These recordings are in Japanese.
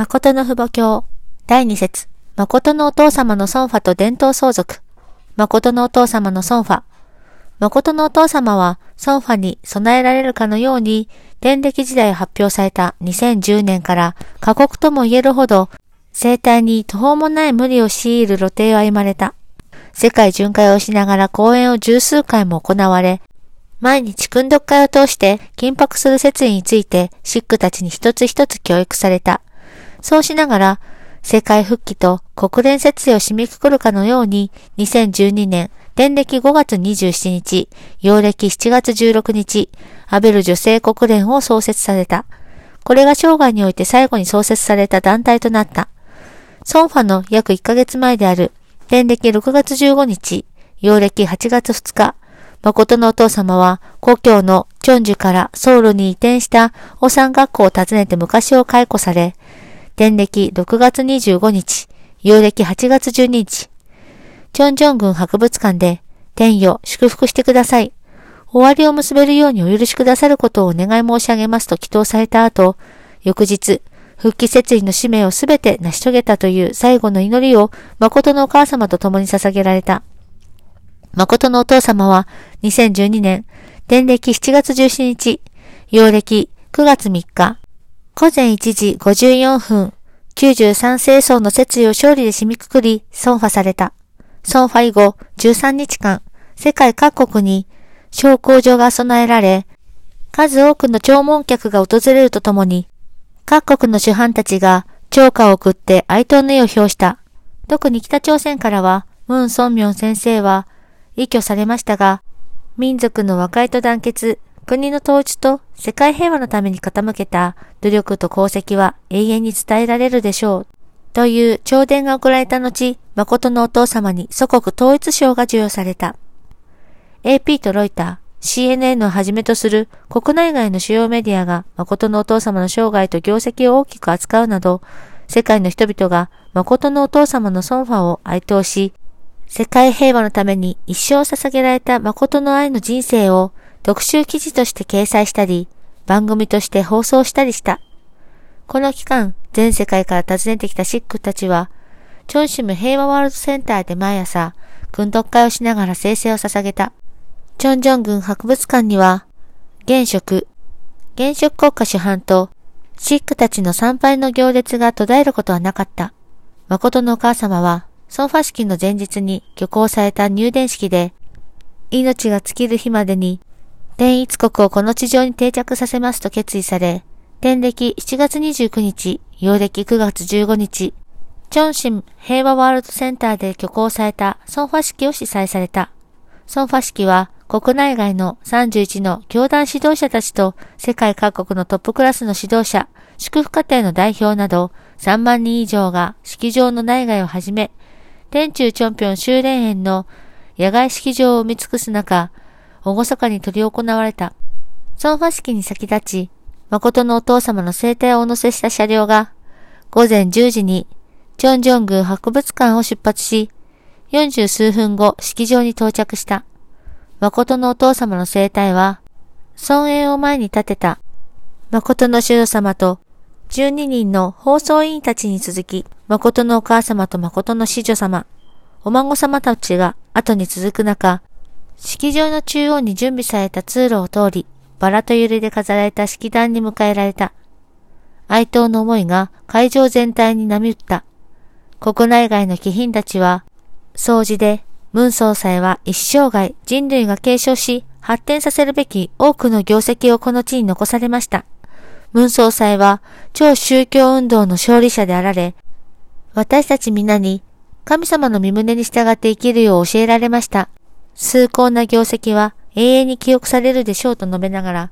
誠の父母教第二節誠のお父様の孫ファと伝統相続誠のお父様の孫ファ誠のお父様は孫ファに備えられるかのように電歴時代発表された2010年から過酷とも言えるほど生態に途方もない無理を強いる露呈を歩まれた。世界巡回をしながら講演を十数回も行われ、毎日訓読会を通して緊迫する説理についてシックたちに一つ一つ教育された。そうしながら、世界復帰と国連設営を締めくくるかのように、2012年、電暦5月27日、陽暦7月16日、アベル女性国連を創設された。これが生涯において最後に創設された団体となった。ソンファの約1ヶ月前である、電暦6月15日、陽暦8月2日、誠のお父様は故郷のチョンジュからソウルに移転したお産学校を訪ねて昔を解雇され、電暦6月25日、陽暦8月12日、チョンジョン郡博物館で天よ祝福してください。終わりを結べるようにお許しくださることをお願い申し上げますと祈祷された後、翌日、復帰設理の使命をすべて成し遂げたという最後の祈りを誠のお母様と共に捧げられた。誠のお父様は2012年、電暦7月17日、陽暦9月3日、午前1時54分、93清掃の設理を勝利で締めくくり、損破された。損破以後13日間、世界各国に昇降所が備えられ、数多くの弔問客が訪れるとともに、各国の主犯たちが超過を送って哀悼の意を表した。特に北朝鮮からは、ムン・ソンミョン先生は、依拠されましたが、民族の和解と団結、国の統一と世界平和のために傾けた努力と功績は永遠に伝えられるでしょう。という朝伝が送られた後、誠のお父様に祖国統一賞が授与された。AP とロイター、CNN をはじめとする国内外の主要メディアが誠のお父様の生涯と業績を大きく扱うなど、世界の人々が誠のお父様のソンファを哀悼し、世界平和のために一生捧げられた誠の愛の人生を特集記事として掲載したり、番組として放送したりした。この期間、全世界から訪ねてきたシックたちは、チョンシム平和ワールドセンターで毎朝、訓読会をしながら生成を捧げた。チョンジョン軍博物館には、現職、現職国家主犯と、シックたちの参拝の行列が途絶えることはなかった。誠のお母様は、ソンファ式の前日に挙行された入殿式で、命が尽きる日までに、天一国をこの地上に定着させますと決意され、天暦7月29日、陽暦9月15日、チョンシム平和ワールドセンターで挙行されたソンファ式を主催された。ソンファ式は国内外の31の教団指導者たちと世界各国のトップクラスの指導者、祝福家庭の代表など3万人以上が式場の内外をはじめ、天中チョンピョン修練園の野外式場を埋め尽くす中、厳かに取り行われた。ソンファ式に先立ち、誠のお父様の生体をお乗せした車両が、午前10時に、チョンジョン宮博物館を出発し、40数分後、式場に到着した。誠のお父様の生体は、尊厳を前に立てた、誠の主女様と12人の放送委員たちに続き、誠のお母様と誠の子女様、お孫様たちが後に続く中、式場の中央に準備された通路を通り、バラと揺れで飾られた式壇に迎えられた。哀悼の思いが会場全体に波打った。国内外の貴賓たちは、掃除で、ムン総裁は一生涯人類が継承し、発展させるべき多くの業績をこの地に残されました。ムン総裁は超宗教運動の勝利者であられ、私たち皆に神様の身胸に従って生きるよう教えられました。崇高な業績は永遠に記憶されるでしょうと述べながら、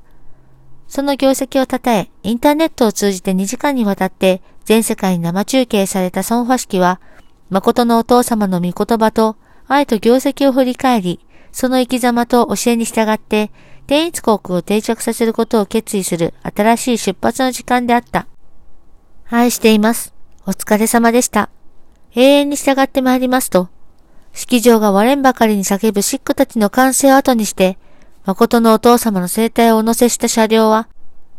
その業績を称え、インターネットを通じて2時間にわたって全世界に生中継されたソンファ式は、誠のお父様の御言葉と愛と業績を振り返り、その生き様と教えに従って天一国を定着させることを決意する新しい出発の時間であった。愛しています。お疲れ様でした。永遠に従って参りますと、式場が割れんばかりに叫ぶシックたちの歓声を後にして、誠のお父様の生体をお乗せした車両は、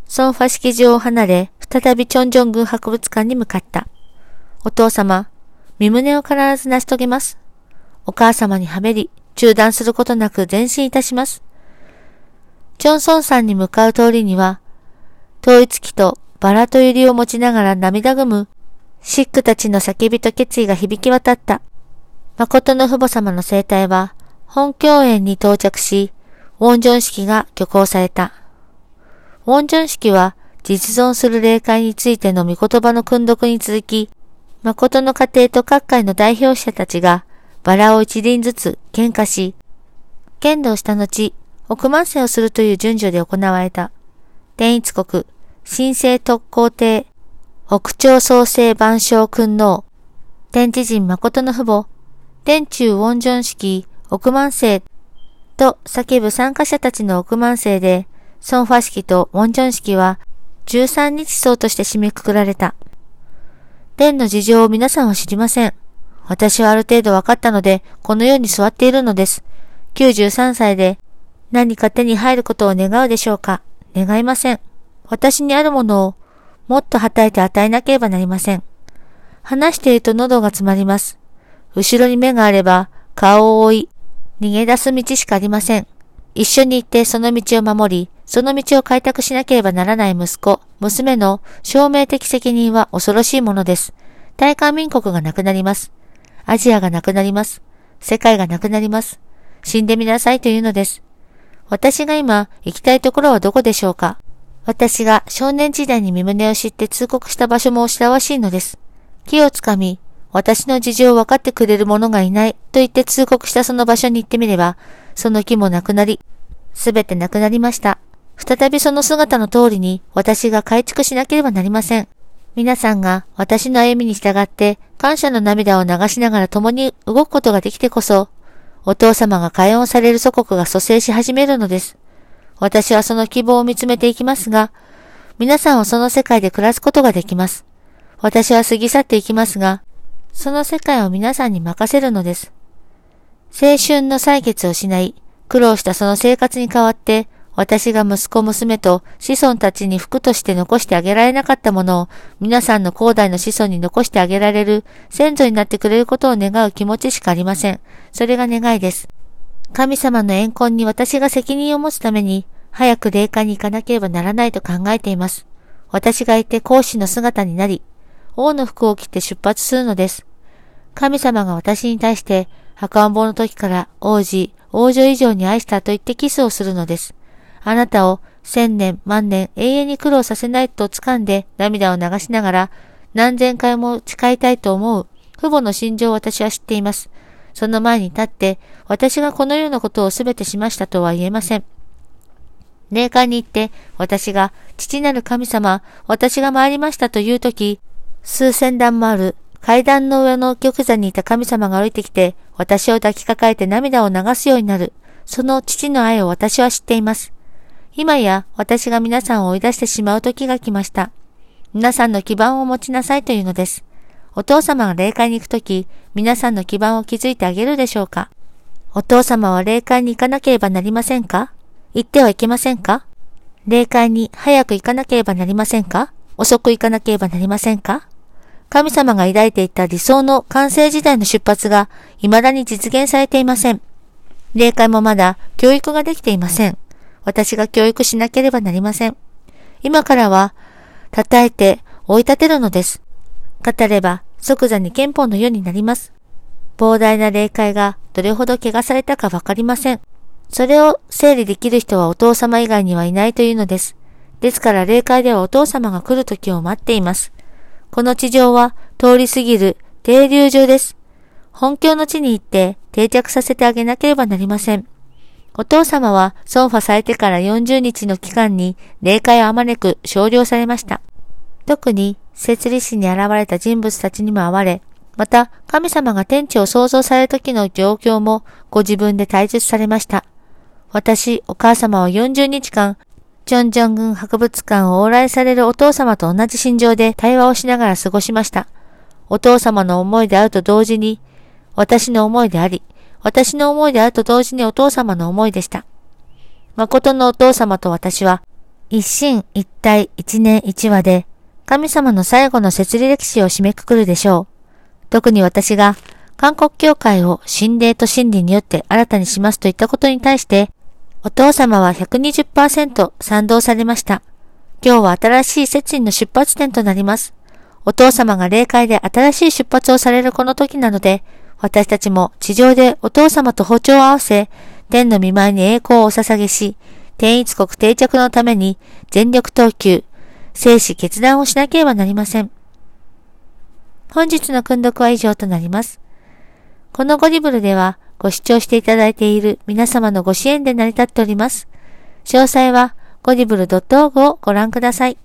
ソンファ式場を離れ、再びチョンジョン軍博物館に向かった。お父様、身胸を必ず成し遂げます。お母様にはめり、中断することなく前進いたします。チョンソンさんに向かう通りには、統一機とバラとユリを持ちながら涙ぐむ、シックたちの叫びと決意が響き渡った。誠の父母様の生態は、本教園に到着し、ウォンジョン式が挙行された。ウォンジョン式は、実存する霊界についての御言葉の訓読に続き、誠の家庭と各界の代表者たちが、バラを一輪ずつ喧嘩し、剣道した後、億万世をするという順序で行われた。天一国、神聖特攻帝、北朝創生万象君王、天地人誠の父母、天中ウォンジョン式億万世と叫ぶ参加者たちの億万世で、ソンファ式とウォンジョン式は13日層として締めくくられた。天の事情を皆さんは知りません。私はある程度分かったので、このように座っているのです。93歳で何か手に入ることを願うでしょうか願いません。私にあるものをもっとはたいて与えなければなりません。話していると喉が詰まります。後ろに目があれば顔を追い、逃げ出す道しかありません。一緒に行ってその道を守り、その道を開拓しなければならない息子、娘の証明的責任は恐ろしいものです。大韓民国がなくなります。アジアがなくなります。世界がなくなります。死んでみなさいというのです。私が今行きたいところはどこでしょうか私が少年時代に身胸を知って通告した場所もおしらわしいのです。木をつかみ、私の事情を分かってくれる者がいないと言って通告したその場所に行ってみれば、その木もなくなり、すべてなくなりました。再びその姿の通りに私が改築しなければなりません。皆さんが私の歩みに従って感謝の涙を流しながら共に動くことができてこそ、お父様が解怨される祖国が蘇生し始めるのです。私はその希望を見つめていきますが、皆さんはその世界で暮らすことができます。私は過ぎ去っていきますが、その世界を皆さんに任せるのです。青春の採決を失い、苦労したその生活に代わって、私が息子娘と子孫たちに服として残してあげられなかったものを皆さんの広大の子孫に残してあげられる先祖になってくれることを願う気持ちしかありません。それが願いです。神様の怨恨に私が責任を持つために、早く霊界に行かなければならないと考えています。私がいて孔子の姿になり、王の服を着て出発するのです。神様が私に対して、赤ん坊の時から王子、王女以上に愛したと言ってキスをするのです。あなたを千年、万年、永遠に苦労させないと掴んで涙を流しながら、何千回も誓いたいと思う父母の心情を私は知っています。その前に立って、私がこのようなことをすべてしましたとは言えません。霊界に行って、私が、父なる神様、私が参りましたというとき、数千段もある階段の上の玉座にいた神様が降りてきて、私を抱きかかえて涙を流すようになる。その父の愛を私は知っています。今や私が皆さんを追い出してしまう時が来ました。皆さんの基盤を持ちなさいというのです。お父様が霊界に行くとき、皆さんの基盤を築いてあげるでしょうかお父様は霊界に行かなければなりませんか？行ってはいけませんか？霊界に早く行かなければなりませんか？遅く行かなければなりませんか？神様が抱いていた理想の完成時代の出発が未だに実現されていません。霊界もまだ教育ができていません。私が教育しなければなりません。今からは、叩いて追い立てるのです。語れば即座に憲法のようになります。膨大な霊界がどれほど怪我されたかわかりません。それを整理できる人はお父様以外にはいないというのです。ですから霊界ではお父様が来る時を待っています。この地上は通り過ぎる停留所です。本教の地に行って定着させてあげなければなりません。お父様は損破されてから40日の期間に霊界をあまねく少量されました。特に設立史に現れた人物たちにも会われ、また神様が天地を創造される時の状況もご自分で体述されました。私、お母様は40日間、チョンジョン軍博物館を往来されるお父様と同じ心情で対話をしながら過ごしました。お父様の思いであると同時に、私の思いであり、私の思いであると同時にお父様の思いでした。誠のお父様と私は、一心一体一年一話で、神様の最後の設理歴史を締めくくるでしょう。特に私が、韓国教会を神霊と真理によって新たにしますといったことに対して、お父様は120%賛同されました。今日は新しい説理の出発点となります。お父様が霊界で新しい出発をされるこの時なので、私たちも地上でお父様と歩調を合わせ、天の見舞いに栄光をお捧げし、天一国定着のために全力投球、生死決断をしなければなりません。本日の訓読は以上となります。このゴリブルではご視聴していただいている皆様のご支援で成り立っております。詳細はゴリブル .org をご覧ください。